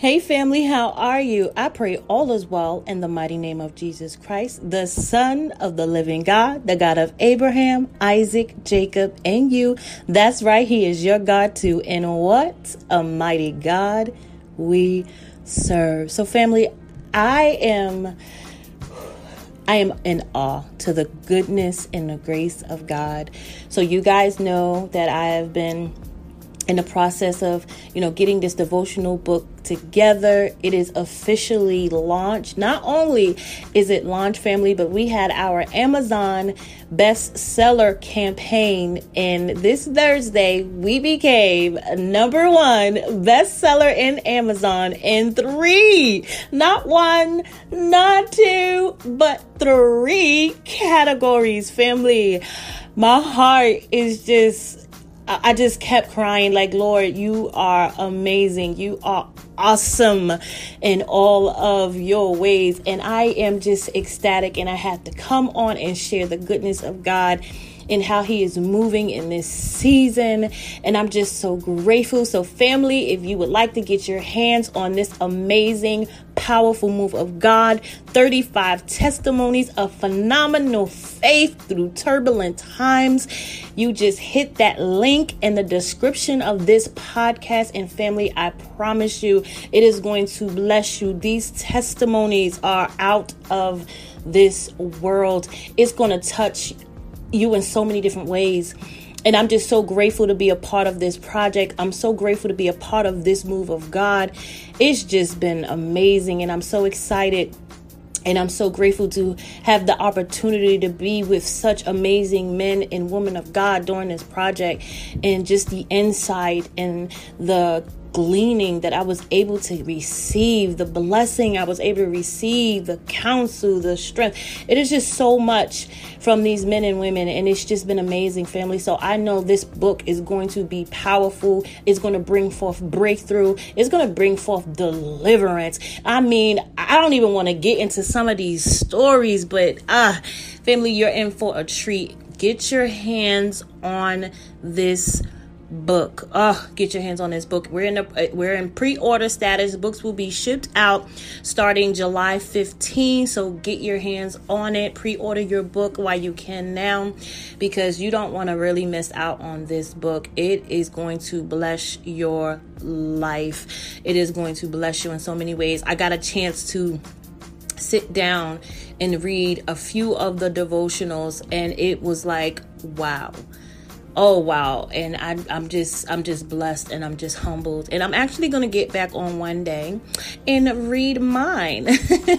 Hey, family, how are you? I pray all is well in the mighty name of Jesus Christ, the Son of the living God, the God of Abraham, Isaac, Jacob, and you. That's right, He is your God too. And what a mighty God we serve. So, family, I am. I am in awe to the goodness and the grace of God. So, you guys know that I have been in the process of you know getting this devotional book together. It is officially launched. Not only is it launch family but we had our amazon bestseller campaign. And this thursday we became number one bestseller in amazon. In three not one not two but three categories family. My heart is just I just kept crying, like, Lord, you are amazing. You are awesome in all of your ways. And I am just ecstatic, and I have to come on and share the goodness of God and how He is moving in this season. And I'm just so grateful. So, family, if you would like to get your hands on this amazing, powerful move of God, 35 testimonies of phenomenal faith through turbulent times, you just hit that link in the description of this podcast. And, family, I promise you, it is going to bless you. These testimonies are out of this world. It's going to touch you in so many different ways. And I'm just so grateful to be a part of this project. I'm so grateful to be a part of this move of God. It's just been amazing. And I'm so excited and I'm so grateful to have the opportunity to be with such amazing men and women of God during this project and just the insight and the gleaning that I was able to receive, the blessing I was able to receive, the counsel, the strength. It is just so much from these men and women, and it's just been amazing, family. So I know this book is going to be powerful. It's going to bring forth breakthrough. It's going to bring forth deliverance. I mean, I don't even want to get into some of these stories, but ah, family, you're in for a treat. Get your hands on this book. Oh, get your hands on this book. We're in a, uh, we're in pre-order status. Books will be shipped out starting July 15. So get your hands on it. Pre-order your book while you can now because you don't want to really miss out on this book. It is going to bless your life. It is going to bless you in so many ways. I got a chance to sit down and read a few of the devotionals and it was like, wow oh wow. And I, i'm just i'm just blessed and i'm just humbled. And i'm actually going to get back on one day and read mine.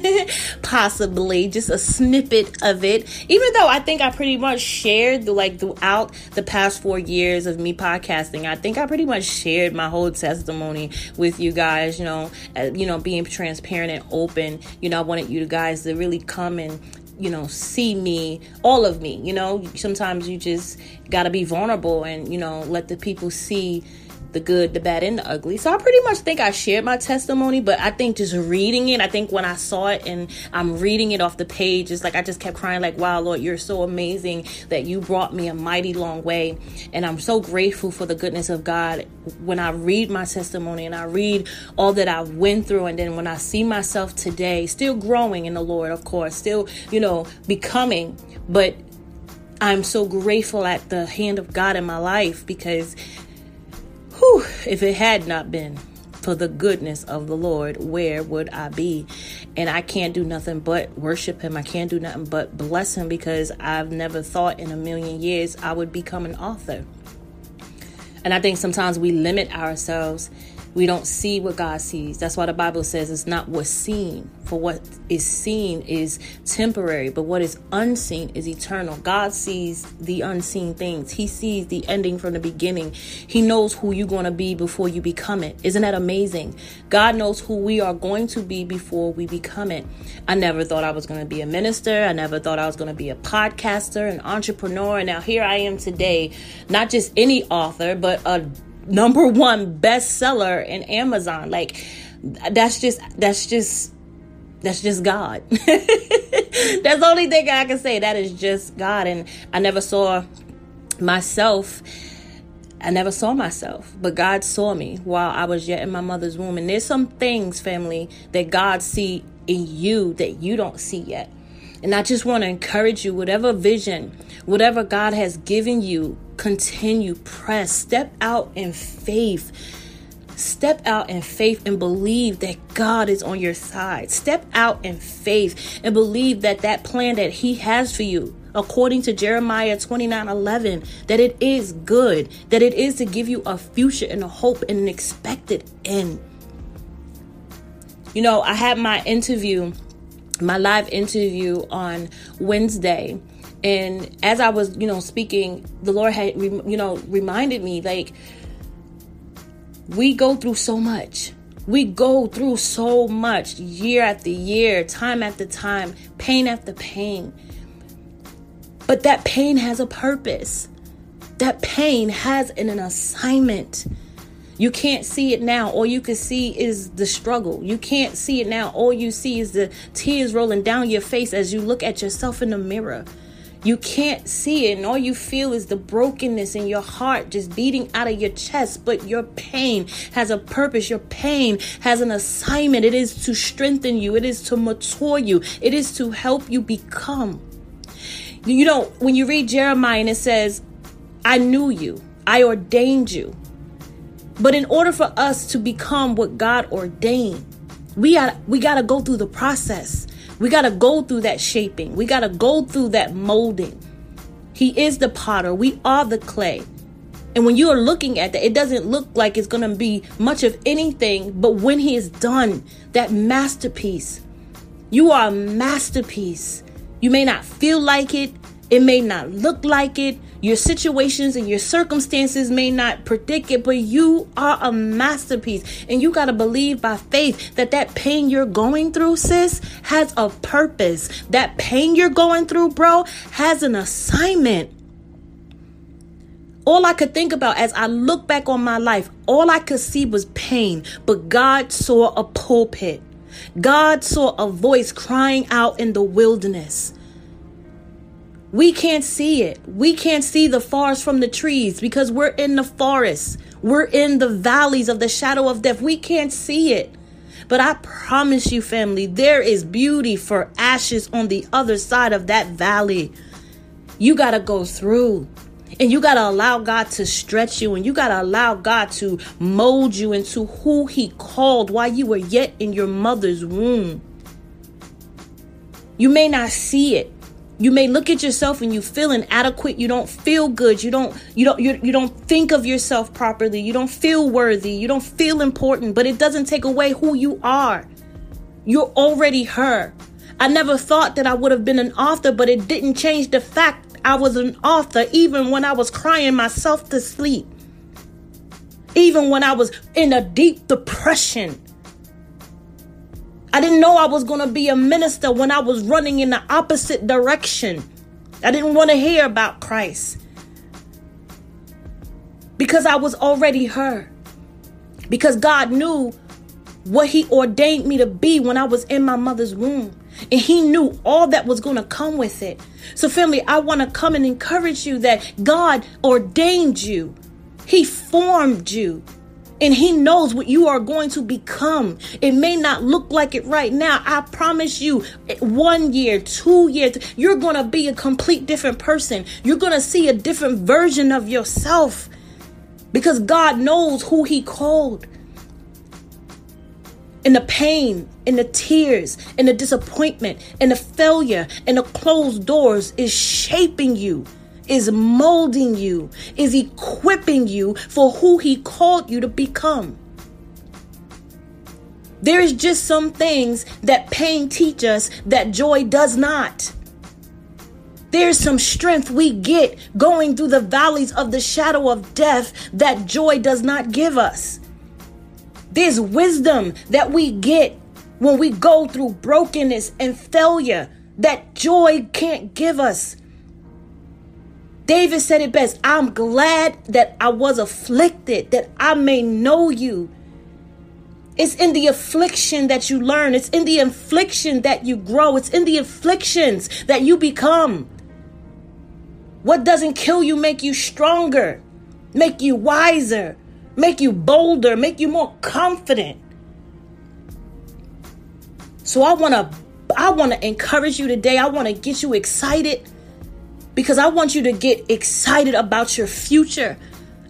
Possibly just a snippet of it. Even though i think i pretty much shared the, like throughout the past four years of me podcasting i think i pretty much shared my whole testimony with you guys you know uh, you know being transparent and open. You know i wanted you guys to really come and you know, see me, all of me, you know. Sometimes you just got to be vulnerable and, you know, let the people see the good, the bad, and the ugly. So I pretty much think I shared my testimony, but I think just reading it, I think when I saw it and I'm reading it off the page, it's like I just kept crying, like, wow, Lord, you're so amazing that you brought me a mighty long way. And I'm so grateful for the goodness of God when I read my testimony and I read all that I went through. And then when I see myself today, still growing in the Lord, of course, still, you know, becoming, but I'm so grateful at the hand of God in my life because Whew, if it had not been for the goodness of the Lord, where would I be? And I can't do nothing but worship Him. I can't do nothing but bless Him because I've never thought in a million years I would become an author. And I think sometimes we limit ourselves we don't see what God sees. That's why the Bible says it's not what's seen. For what is seen is temporary, but what is unseen is eternal. God sees the unseen things. He sees the ending from the beginning. He knows who you're going to be before you become it. Isn't that amazing? God knows who we are going to be before we become it. I never thought I was going to be a minister. I never thought I was going to be a podcaster, an entrepreneur. And now here I am today, not just any author, but a number one bestseller in Amazon. Like that's just that's just that's just God. that's the only thing I can say. That is just God. And I never saw myself I never saw myself, but God saw me while I was yet in my mother's womb. And there's some things, family, that God see in you that you don't see yet. And I just want to encourage you, whatever vision, whatever God has given you, continue, press, step out in faith. Step out in faith and believe that God is on your side. Step out in faith and believe that that plan that He has for you, according to Jeremiah 29 11, that it is good, that it is to give you a future and a hope and an expected end. You know, I had my interview, my live interview on Wednesday. And as I was, you know, speaking, the Lord had, you know, reminded me like, we go through so much. We go through so much year after year, time after time, pain after pain. But that pain has a purpose. That pain has an, an assignment. You can't see it now. All you can see is the struggle. You can't see it now. All you see is the tears rolling down your face as you look at yourself in the mirror. You can't see it, and all you feel is the brokenness in your heart just beating out of your chest. But your pain has a purpose. Your pain has an assignment. It is to strengthen you, it is to mature you, it is to help you become. You know, when you read Jeremiah and it says, I knew you, I ordained you. But in order for us to become what God ordained, we got we got to go through the process. We got to go through that shaping. We got to go through that molding. He is the potter. We are the clay. And when you are looking at that, it doesn't look like it's going to be much of anything, but when he is done, that masterpiece, you are a masterpiece. You may not feel like it, it may not look like it, your situations and your circumstances may not predict it, but you are a masterpiece. And you got to believe by faith that that pain you're going through, sis, has a purpose. That pain you're going through, bro, has an assignment. All I could think about as I look back on my life, all I could see was pain, but God saw a pulpit. God saw a voice crying out in the wilderness. We can't see it. We can't see the forest from the trees because we're in the forest. We're in the valleys of the shadow of death. We can't see it. But I promise you, family, there is beauty for ashes on the other side of that valley. You got to go through. And you got to allow God to stretch you and you got to allow God to mold you into who He called while you were yet in your mother's womb. You may not see it. You may look at yourself and you feel inadequate. You don't feel good. You don't you don't you, you don't think of yourself properly. You don't feel worthy. You don't feel important, but it doesn't take away who you are. You're already her. I never thought that I would have been an author, but it didn't change the fact I was an author even when I was crying myself to sleep. Even when I was in a deep depression. I didn't know I was going to be a minister when I was running in the opposite direction. I didn't want to hear about Christ because I was already her. Because God knew what He ordained me to be when I was in my mother's womb. And He knew all that was going to come with it. So, family, I want to come and encourage you that God ordained you, He formed you and he knows what you are going to become. It may not look like it right now. I promise you, one year, two years, you're going to be a complete different person. You're going to see a different version of yourself because God knows who he called. And the pain and the tears and the disappointment and the failure and the closed doors is shaping you is molding you, is equipping you for who He called you to become. There is just some things that pain teach us that joy does not. There's some strength we get going through the valleys of the shadow of death that joy does not give us. There's wisdom that we get when we go through brokenness and failure that joy can't give us. David said it best I'm glad that I was afflicted, that I may know you. It's in the affliction that you learn, it's in the affliction that you grow, it's in the afflictions that you become. What doesn't kill you make you stronger. make you wiser, make you bolder, make you more confident. So I want to I want to encourage you today. I want to get you excited because I want you to get excited about your future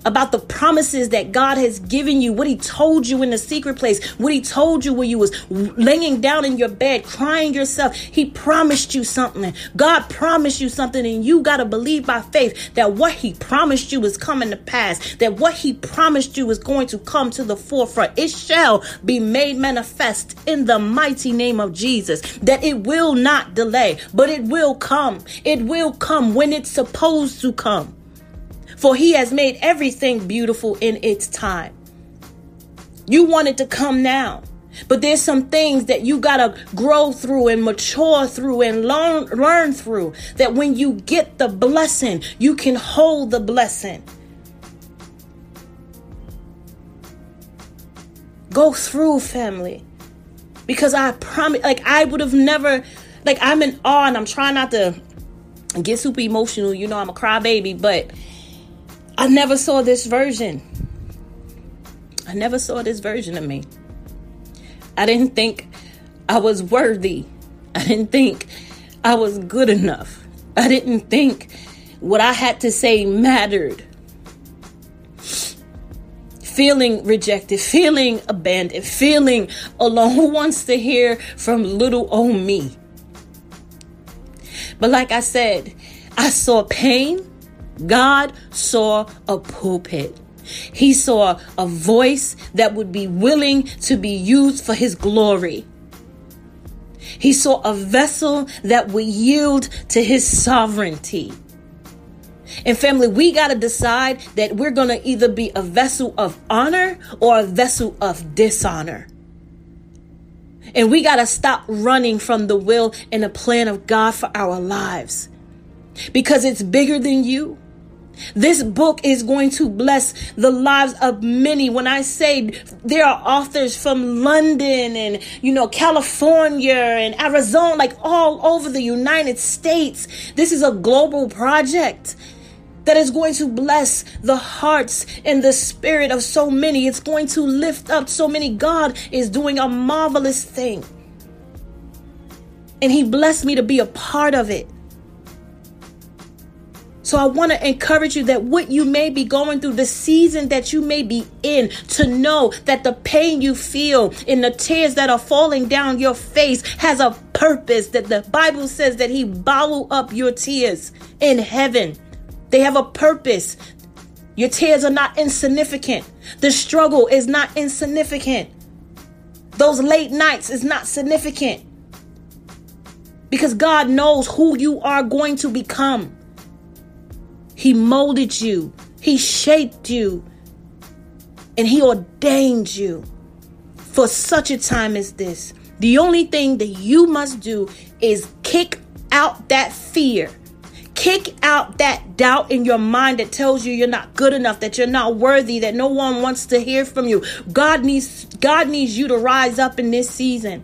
about the promises that God has given you, what He told you in the secret place, what He told you when you was laying down in your bed, crying yourself. He promised you something. God promised you something, and you got to believe by faith that what He promised you is coming to pass, that what He promised you is going to come to the forefront. It shall be made manifest in the mighty name of Jesus, that it will not delay, but it will come. It will come when it's supposed to come for he has made everything beautiful in its time. You want it to come now. But there's some things that you got to grow through and mature through and learn, learn through that when you get the blessing, you can hold the blessing. Go through family. Because I promise, like, I would have never, like, I'm in awe and I'm trying not to get super emotional. You know, I'm a crybaby, but I never saw this version. I never saw this version of me. I didn't think I was worthy. I didn't think I was good enough. I didn't think what I had to say mattered. Feeling rejected, feeling abandoned, feeling alone. Who wants to hear from little old me? But like I said, I saw pain. God saw a pulpit. He saw a voice that would be willing to be used for his glory. He saw a vessel that would yield to his sovereignty. And family, we got to decide that we're going to either be a vessel of honor or a vessel of dishonor. And we got to stop running from the will and the plan of God for our lives because it's bigger than you. This book is going to bless the lives of many. When I say there are authors from London and, you know, California and Arizona, like all over the United States, this is a global project that is going to bless the hearts and the spirit of so many. It's going to lift up so many. God is doing a marvelous thing. And He blessed me to be a part of it. So I want to encourage you that what you may be going through, the season that you may be in, to know that the pain you feel and the tears that are falling down your face has a purpose. That the Bible says that He bottle up your tears in heaven. They have a purpose. Your tears are not insignificant. The struggle is not insignificant. Those late nights is not significant. Because God knows who you are going to become. He molded you, He shaped you, and He ordained you for such a time as this. The only thing that you must do is kick out that fear. Kick out that doubt in your mind that tells you you're not good enough, that you're not worthy, that no one wants to hear from you. God needs God needs you to rise up in this season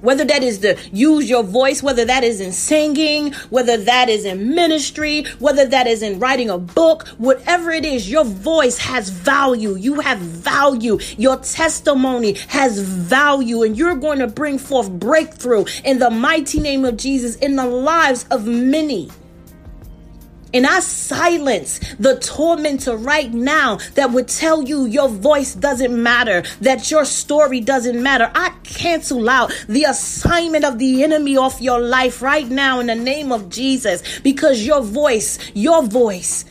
whether that is to use your voice, whether that is in singing, whether that is in ministry, whether that is in writing a book, whatever it is, your voice has value. You have value. Your testimony has value, and you're going to bring forth breakthrough in the mighty name of Jesus in the lives of many. And I silence the tormentor right now that would tell you your voice doesn't matter, that your story doesn't matter. I cancel out the assignment of the enemy off your life right now in the name of Jesus because your voice, your voice,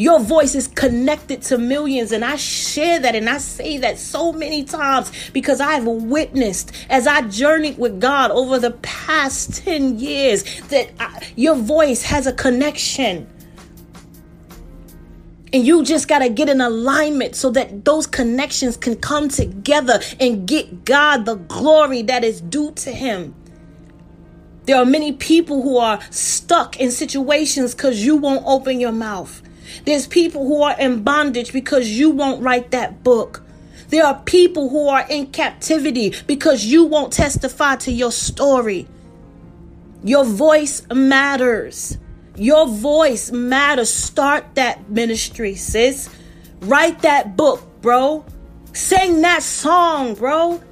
your voice is connected to millions, and I share that and I say that so many times because I've witnessed as I journeyed with God over the past 10 years that I, your voice has a connection. And you just got to get in alignment so that those connections can come together and get God the glory that is due to Him. There are many people who are stuck in situations because you won't open your mouth. There's people who are in bondage because you won't write that book. There are people who are in captivity because you won't testify to your story. Your voice matters. Your voice matters. Start that ministry, sis. Write that book, bro. Sing that song, bro.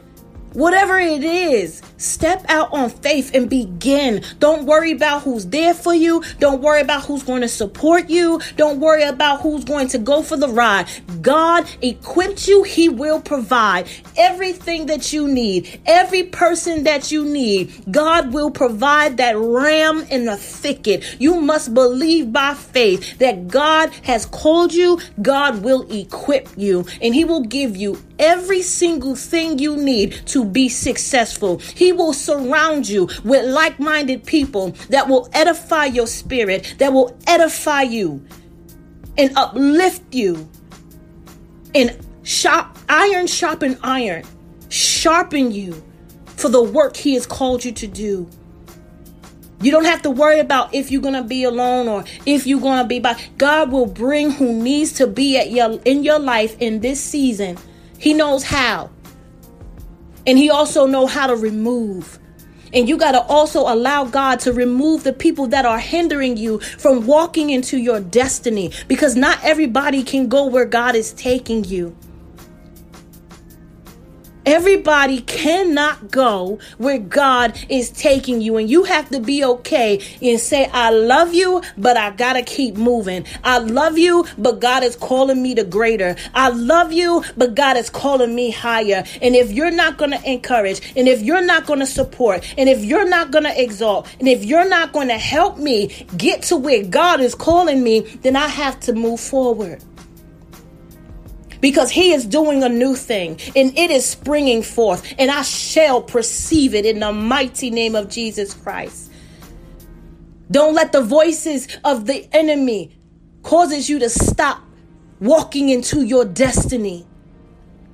Whatever it is, step out on faith and begin. Don't worry about who's there for you. Don't worry about who's going to support you. Don't worry about who's going to go for the ride. God equipped you, He will provide everything that you need, every person that you need. God will provide that ram in the thicket. You must believe by faith that God has called you, God will equip you, and He will give you every single thing you need to be successful. He will surround you with like minded people that will edify your spirit, that will edify you and uplift you. And iron sharpen iron, sharpen you for the work He has called you to do. You don't have to worry about if you're gonna be alone or if you're gonna be by. God will bring who needs to be at your in your life in this season he knows how. And he also know how to remove. And you got to also allow God to remove the people that are hindering you from walking into your destiny because not everybody can go where God is taking you. Everybody cannot go where God is taking you, and you have to be okay and say, I love you, but I gotta keep moving. I love you, but God is calling me to greater. I love you, but God is calling me higher. And if you're not gonna encourage, and if you're not gonna support, and if you're not gonna exalt, and if you're not gonna help me get to where God is calling me, then I have to move forward because he is doing a new thing and it is springing forth and I shall perceive it in the mighty name of Jesus Christ. Don't let the voices of the enemy causes you to stop walking into your destiny.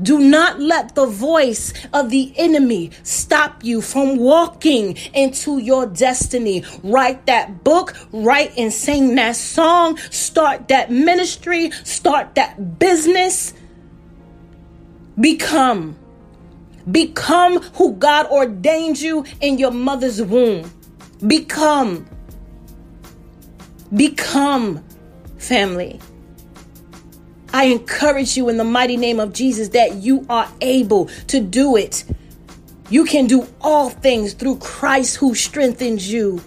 Do not let the voice of the enemy stop you from walking into your destiny. Write that book, write and sing that song, start that ministry, start that business. Become. Become who God ordained you in your mother's womb. Become. Become family. I encourage you in the mighty name of Jesus that you are able to do it. You can do all things through Christ who strengthens you.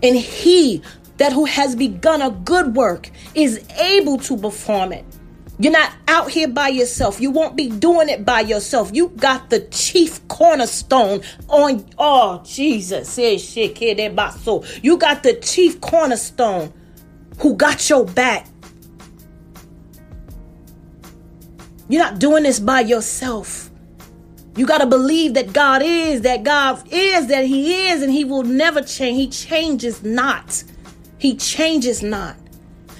And he that who has begun a good work is able to perform it. You're not out here by yourself. You won't be doing it by yourself. You got the chief cornerstone on. Oh, Jesus. Eh, About eh, so. You got the chief cornerstone who got your back. You're not doing this by yourself. You got to believe that God is, that God is, that He is, and He will never change. He changes not. He changes not.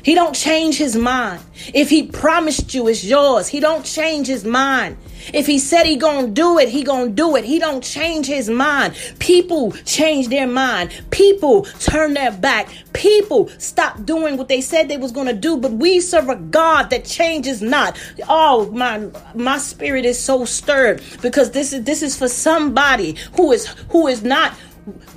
He don't change his mind. If he promised you it's yours, he don't change his mind. If he said he gonna do it, he gonna do it. He don't change his mind. People change their mind. People turn their back. People stop doing what they said they was gonna do. But we serve a God that changes not. Oh my, my spirit is so stirred because this is this is for somebody who is who is not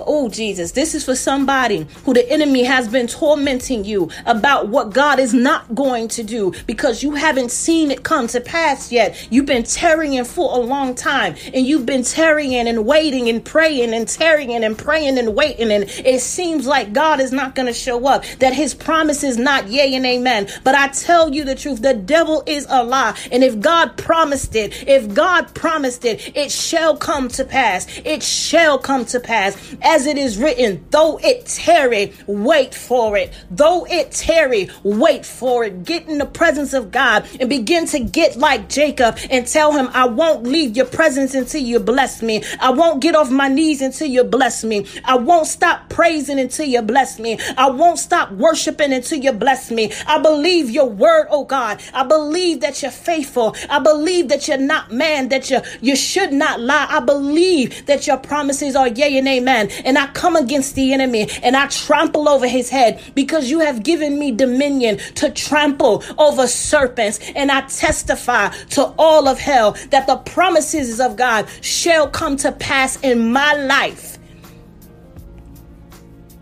Oh, Jesus, this is for somebody who the enemy has been tormenting you about what God is not going to do because you haven't seen it come to pass yet. You've been tarrying for a long time and you've been tarrying and waiting and praying and tarrying and praying and waiting. And it seems like God is not going to show up, that his promise is not yea and amen. But I tell you the truth, the devil is a lie. And if God promised it, if God promised it, it shall come to pass. It shall come to pass as it is written, though it tarry, wait for it. Though it tarry, wait for it. Get in the presence of God and begin to get like Jacob and tell him, I won't leave your presence until you bless me. I won't get off my knees until you bless me. I won't stop praising until you bless me. I won't stop worshiping until you bless me. I believe your word, oh God. I believe that you're faithful. I believe that you're not man, that you, you should not lie. I believe that your promises are yea and amen And I come against the enemy and I trample over his head because you have given me dominion to trample over serpents. And I testify to all of hell that the promises of God shall come to pass in my life.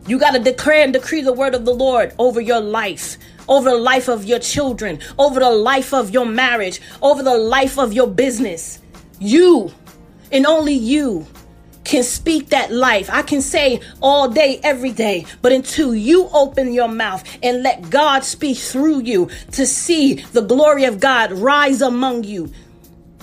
You got to declare and decree the word of the Lord over your life, over the life of your children, over the life of your marriage, over the life of your business. You and only you can speak that life. I can say all day, every day, but until you open your mouth and let God speak through you to see the glory of God rise among you,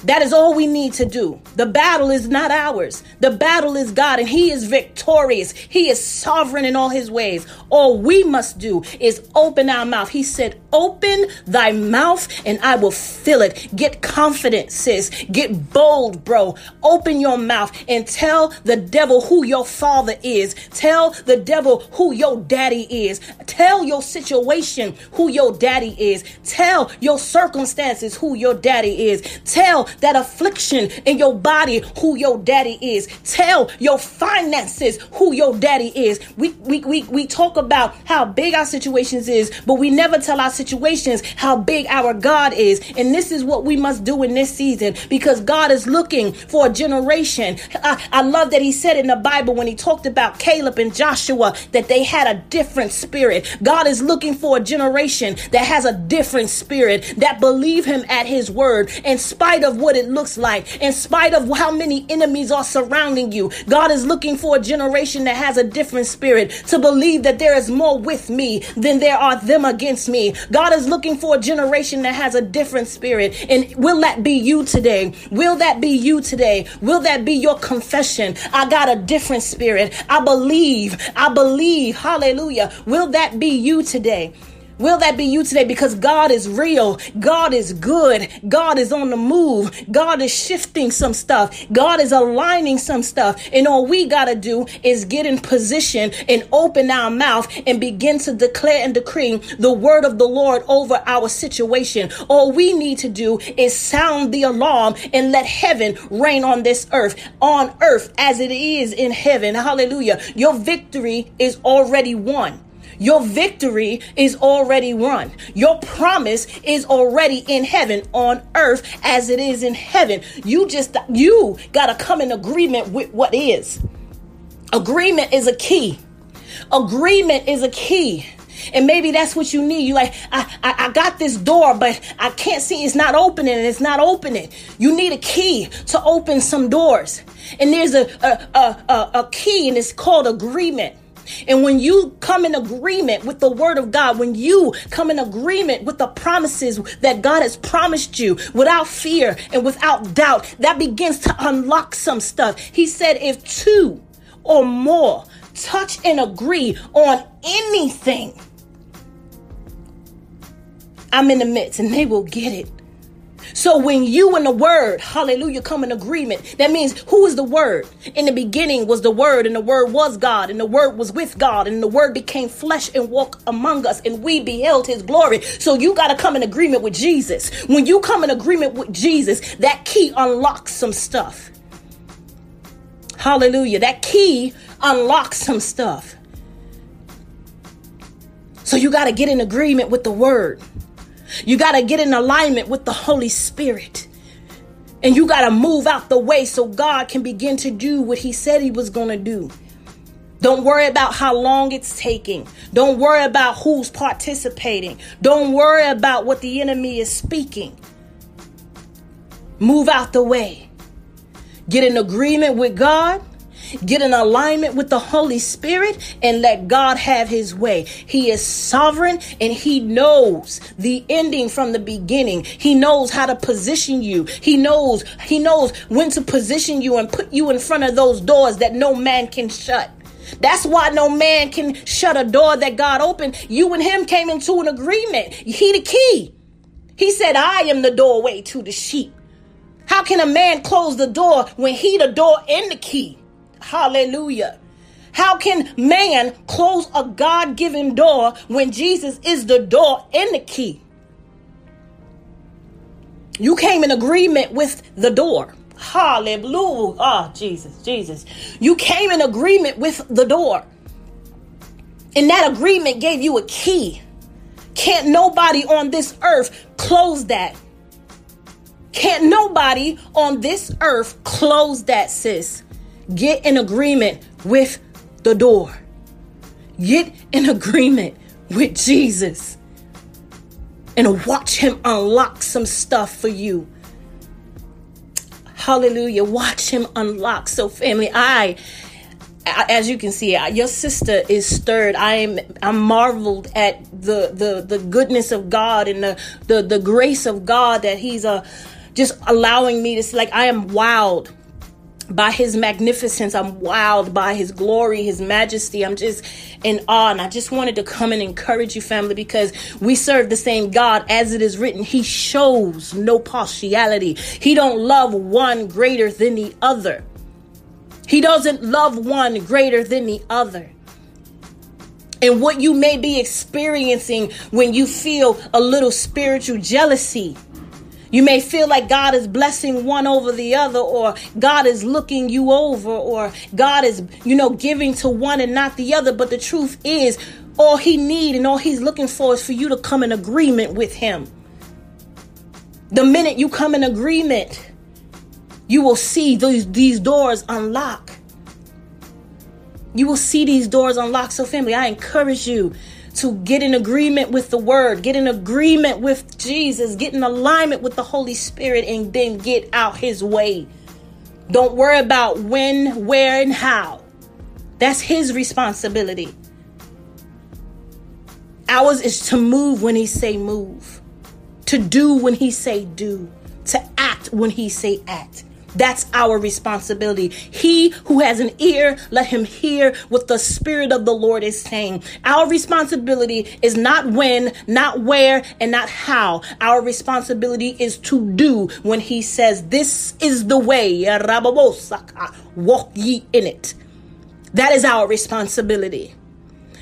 that is all we need to do. The battle is not ours. The battle is God, and He is victorious. He is sovereign in all His ways. All we must do is open our mouth. He said, Open thy mouth, and I will fill it. Get confident, sis. Get bold, bro. Open your mouth and tell the devil who your father is. Tell the devil who your daddy is. Tell your situation who your daddy is. Tell your circumstances who your daddy is. Tell that affliction in your body who your daddy is. Tell your finances who your daddy is. We, we, we, we talk about how big our situations is, but we never tell our situations how big our God is. And this is what we must do in this season because God is looking for a generation. I, I love that he said in the Bible when he talked about Caleb and Joshua that they had a different spirit. God is looking for a generation that has a different spirit that believe him at his word in spite of what it looks like, in spite of how many enemies are surrounding you. God is looking for a generation that has a different spirit to believe that there is more with me than there are them against me. God is looking for a generation that has a different spirit. And will that be you today? Will that be you today? Will that be your confession? I got a different spirit. I believe. I believe. Hallelujah. Will that be you today? Will that be you today? Because God is real. God is good. God is on the move. God is shifting some stuff. God is aligning some stuff. And all we got to do is get in position and open our mouth and begin to declare and decree the word of the Lord over our situation. All we need to do is sound the alarm and let heaven reign on this earth, on earth as it is in heaven. Hallelujah. Your victory is already won. Your victory is already won. Your promise is already in heaven on earth as it is in heaven. You just you got to come in agreement with what is. Agreement is a key. Agreement is a key. And maybe that's what you need. You like, I, I, I, got this door, but I can't see it's not opening and it's not opening. You need a key to open some doors. And there's a, a, a, a key and it's called agreement. And when you come in agreement with the word of God, when you come in agreement with the promises that God has promised you without fear and without doubt, that begins to unlock some stuff. He said, if two or more touch and agree on anything, I'm in the midst and they will get it. So when you and the word, hallelujah, come in agreement, that means who is the word? In the beginning was the word, and the word was God, and the word was with God, and the word became flesh and walked among us, and we beheld his glory. So you got to come in agreement with Jesus. When you come in agreement with Jesus, that key unlocks some stuff. Hallelujah. That key unlocks some stuff. So you got to get in agreement with the word. You got to get in alignment with the Holy Spirit. And you got to move out the way so God can begin to do what He said He was going to do. Don't worry about how long it's taking. Don't worry about who's participating. Don't worry about what the enemy is speaking. Move out the way. Get in agreement with God Get in alignment with the Holy Spirit and let God have his way. He is sovereign and he knows the ending from the beginning. He knows how to position you. He knows, he knows when to position you and put you in front of those doors that no man can shut. That's why no man can shut a door that God opened. You and him came into an agreement. He the key. He said, I am the doorway to the sheep. How can a man close the door when he the door and the key? Hallelujah. How can man close a God given door when Jesus is the door and the key? You came in agreement with the door. Hallelujah. Ah, oh, Jesus, Jesus. You came in agreement with the door. And that agreement gave you a key. Can't nobody on this earth close that. Can't nobody on this earth close that, sis. Get in agreement with the door. Get in agreement with Jesus and watch Him unlock some stuff for you. Hallelujah. Watch Him unlock. So, family, I as you can see, your sister is stirred. I am I'm marveled at the the the goodness of God and the the, the grace of God that He's uh just allowing me to. Like I am wowed by his magnificence. I'm wowed by his glory, his majesty. I'm just in awe. And I just wanted to come and encourage you, family, because we serve the same God as it is written. He shows no partiality. He don't love one greater than the other. He doesn't love one greater than the other. And what you may be experiencing when you feel a little spiritual jealousy you may feel like God is blessing one over the other, or God is looking you over, or God is, you know, giving to one and not the other. But the truth is, all He need and all He's looking for is for you to come in agreement with Him. The minute you come in agreement, you will see these, these doors unlock. You will see these doors unlock. So, family, I encourage you to get in agreement with the word, get in agreement with Jesus, get in alignment with the Holy Spirit, and then get out his way. Don't worry about when, where, and how. That's his responsibility. Ours is to move when he say move, to do when he say do, to act when he say act. That's our responsibility. He who has an ear, let him hear what the Spirit of the Lord is saying. Our responsibility is not when, not where, and not how. Our responsibility is to do when he says, This is the way. Walk ye in it. That is our responsibility.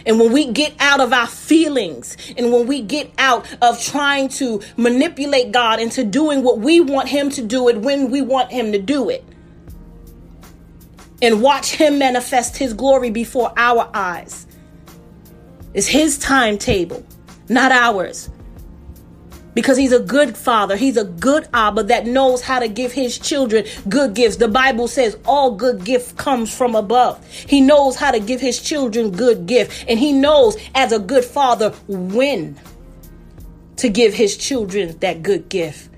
And when we get out of our feelings and when we get out of trying to manipulate God into doing what we want Him to do it when we want Him to do it, and watch Him manifest His glory before our eyes, it's His timetable, not ours because he's a good father. He's a good Abba that knows how to give his children good gifts. The Bible says all good gift comes from above. He knows how to give his children good gift. And he knows as a good father when to give his children that good gift.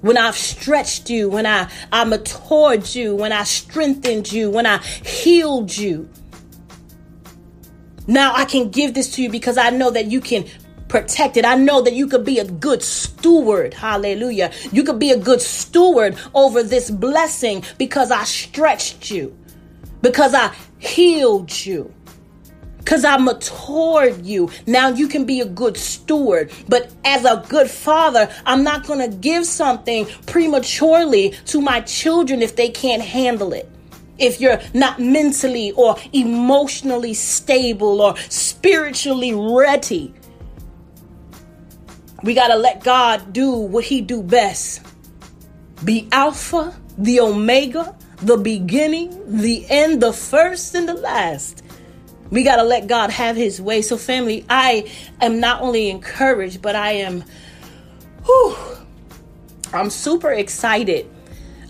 When I've stretched you, when I, I matured you, when I strengthened you, when I healed you. Now I can give this to you because I know that you can protected. I know that you could be a good steward. Hallelujah. You could be a good steward over this blessing because I stretched you, because I healed you. Because I matured you. Now you can be a good steward. But as a good father, I'm not going to give something prematurely to my children if they can't handle it if you're not mentally or emotionally stable or spiritually ready we got to let God do what he do best. Be Alpha, the Omega, the beginning, the end, the first and the last. We got to let God have his way. So family, I am not only encouraged, but I am whew, I'm super excited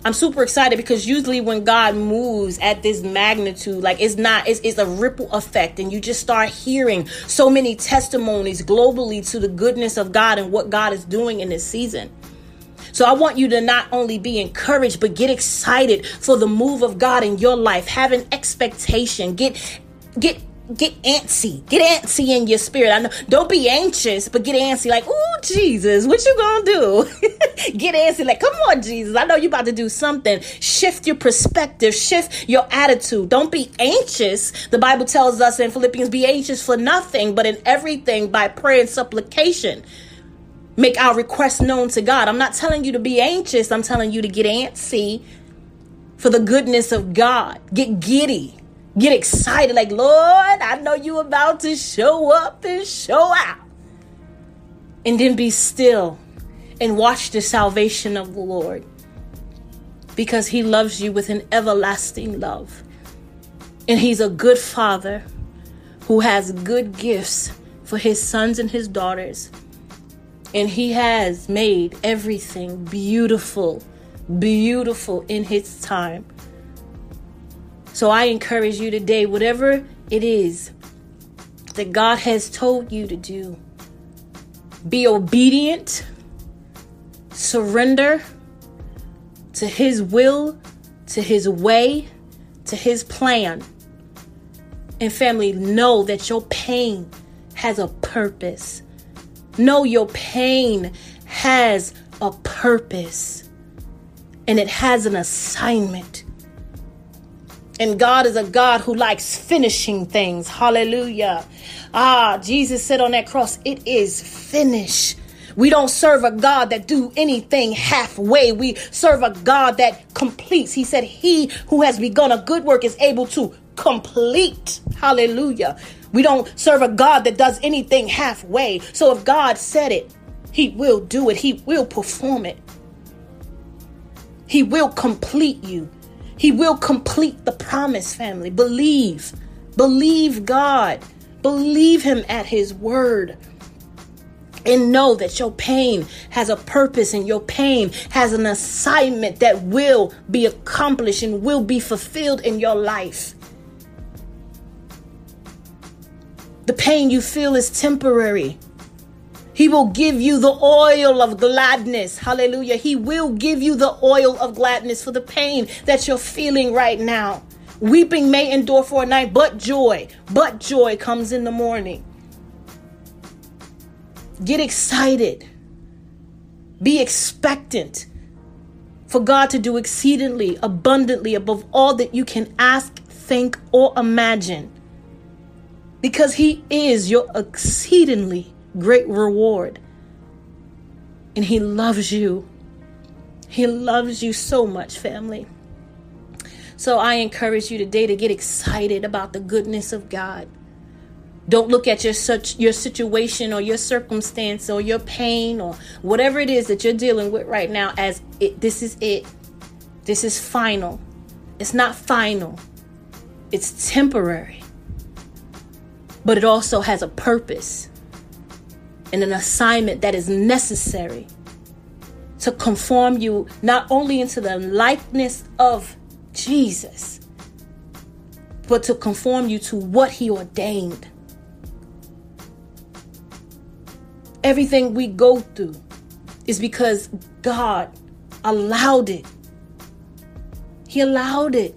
I'm super excited because usually when God moves at this magnitude, like it's not, it's, it's a ripple effect, and you just start hearing so many testimonies globally to the goodness of God and what God is doing in this season. So I want you to not only be encouraged, but get excited for the move of God in your life. Have an expectation. Get get get antsy. Get antsy in your spirit. I know don't be anxious, but get antsy like, "Oh, Jesus, what you to do?" get antsy like, "Come on, Jesus. I know you about to do something. Shift your perspective, shift your attitude. Don't be anxious. The Bible tells us in Philippians, "Be anxious for nothing, but in everything by prayer and supplication." Make our requests known to God. I'm not telling you to be anxious. I'm telling you to get antsy for the goodness of God. Get giddy Get excited, like, Lord, I know you about to show up and show out. And then be still and watch the salvation of the Lord because he loves you with an everlasting love. And he's a good father who has good gifts for his sons and his daughters. And he has made everything beautiful, beautiful in his time. So I encourage you today, whatever it is that God has told you to do. Be obedient, surrender to His will, to His way, to His plan. And family, know that your pain has a purpose. Know your pain has a purpose and it has an assignment. And God is a God who likes finishing things. Hallelujah. Ah, Jesus said on that cross, it is finished. We don't serve a God that do anything halfway. We serve a God that completes. He said, "He who has begun a good work is able to complete." Hallelujah. We don't serve a God that does anything halfway. So if God said it, he will do it. He will perform it. He will complete you. He will complete the promise, family. Believe. Believe God. Believe Him at His word. And know that your pain has a purpose and your pain has an assignment that will be accomplished and will be fulfilled in your life. The pain you feel is temporary. He will give you the oil of gladness. Hallelujah. He will give you the oil of gladness for the pain that you're feeling right now. Weeping may endure for a night, but joy, but joy comes in the morning. Get excited. Be expectant for God to do exceedingly, abundantly above all that you can ask, think, or imagine. Because He is your exceedingly great reward. And He loves you. He loves you so much, family. So I encourage you today to get excited about the goodness of God. Don't look at your such your situation or your circumstance or your pain or whatever it is that you're dealing with right now as it, this is it. This is final. It's not final. It's temporary. But it also has a purpose and an assignment that is necessary to conform you not only into the likeness of Jesus, but to conform you to what He ordained. Everything we go through is because God allowed it. He allowed it.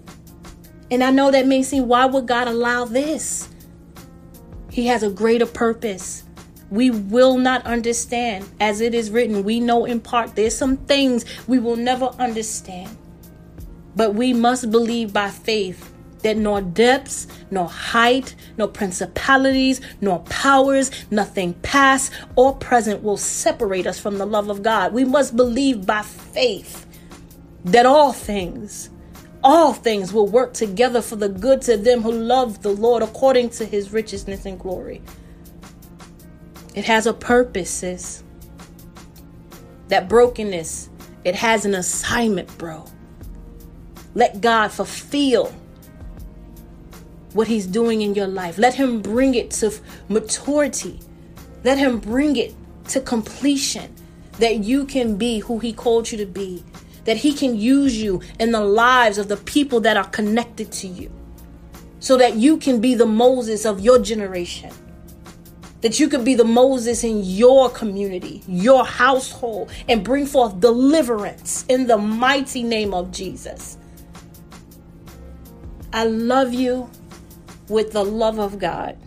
And I know that may seem, why would God allow this? He has a greater purpose we will not understand. As it is written, we know in part. There's some things we will never understand. But we must believe by faith that nor depths, nor height, nor principalities, nor powers, nothing past or present will separate us from the love of God. We must believe by faith that all things, all things will work together for the good to them who love the Lord according to his richness and glory. It has a purpose, sis. That brokenness, it has an assignment, bro. Let God fulfill what He's doing in your life. Let Him bring it to maturity. Let Him bring it to completion that you can be who He called you to be, that He can use you in the lives of the people that are connected to you, so that you can be the Moses of your generation that you could be the Moses in your community, your household, and bring forth deliverance in the mighty name of Jesus. I love you with the love of God.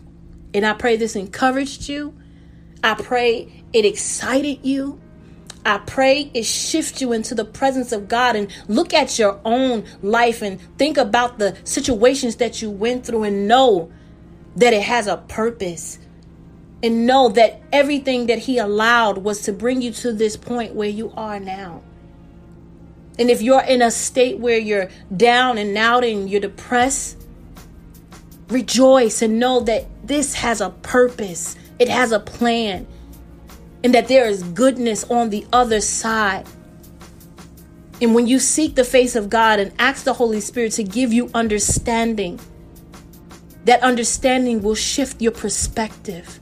And I pray this encouraged you. I pray it excited you. I pray it shifts you into the presence of God and look at your own life and think about the situations that you went through and know that it has a purpose and know that everything that He allowed was to bring you to this point where you are now. And if you're in a state where you're down and out and you're depressed, rejoice and know that this has a purpose, it has a plan, and that there is goodness on the other side. And when you seek the face of God and ask the Holy Spirit to give you understanding, that understanding will shift your perspective.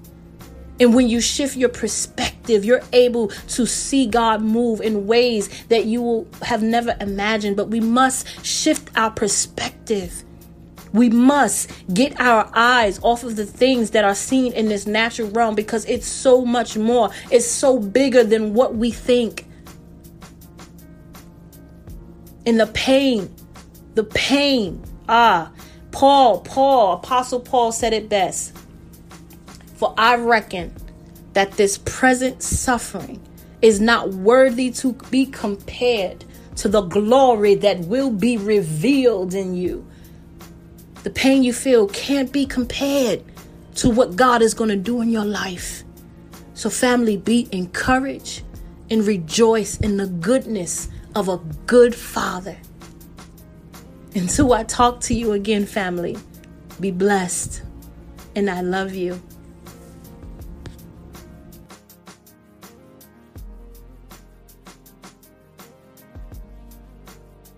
And when you shift your perspective, you're able to see God move in ways that you will have never imagined. But we must shift our perspective. We must get our eyes off of the things that are seen in this natural realm because it's so much more. It's so bigger than what we think. And the pain, the pain. Ah, Paul, Paul, Apostle Paul said it best. For I reckon that this present suffering is not worthy to be compared to the glory that will be revealed in you. The pain you feel can't be compared to what God is going to do in your life. So, family, be encouraged and rejoice in the goodness of a good father. Until I talk to you again, family, be blessed. And I love you.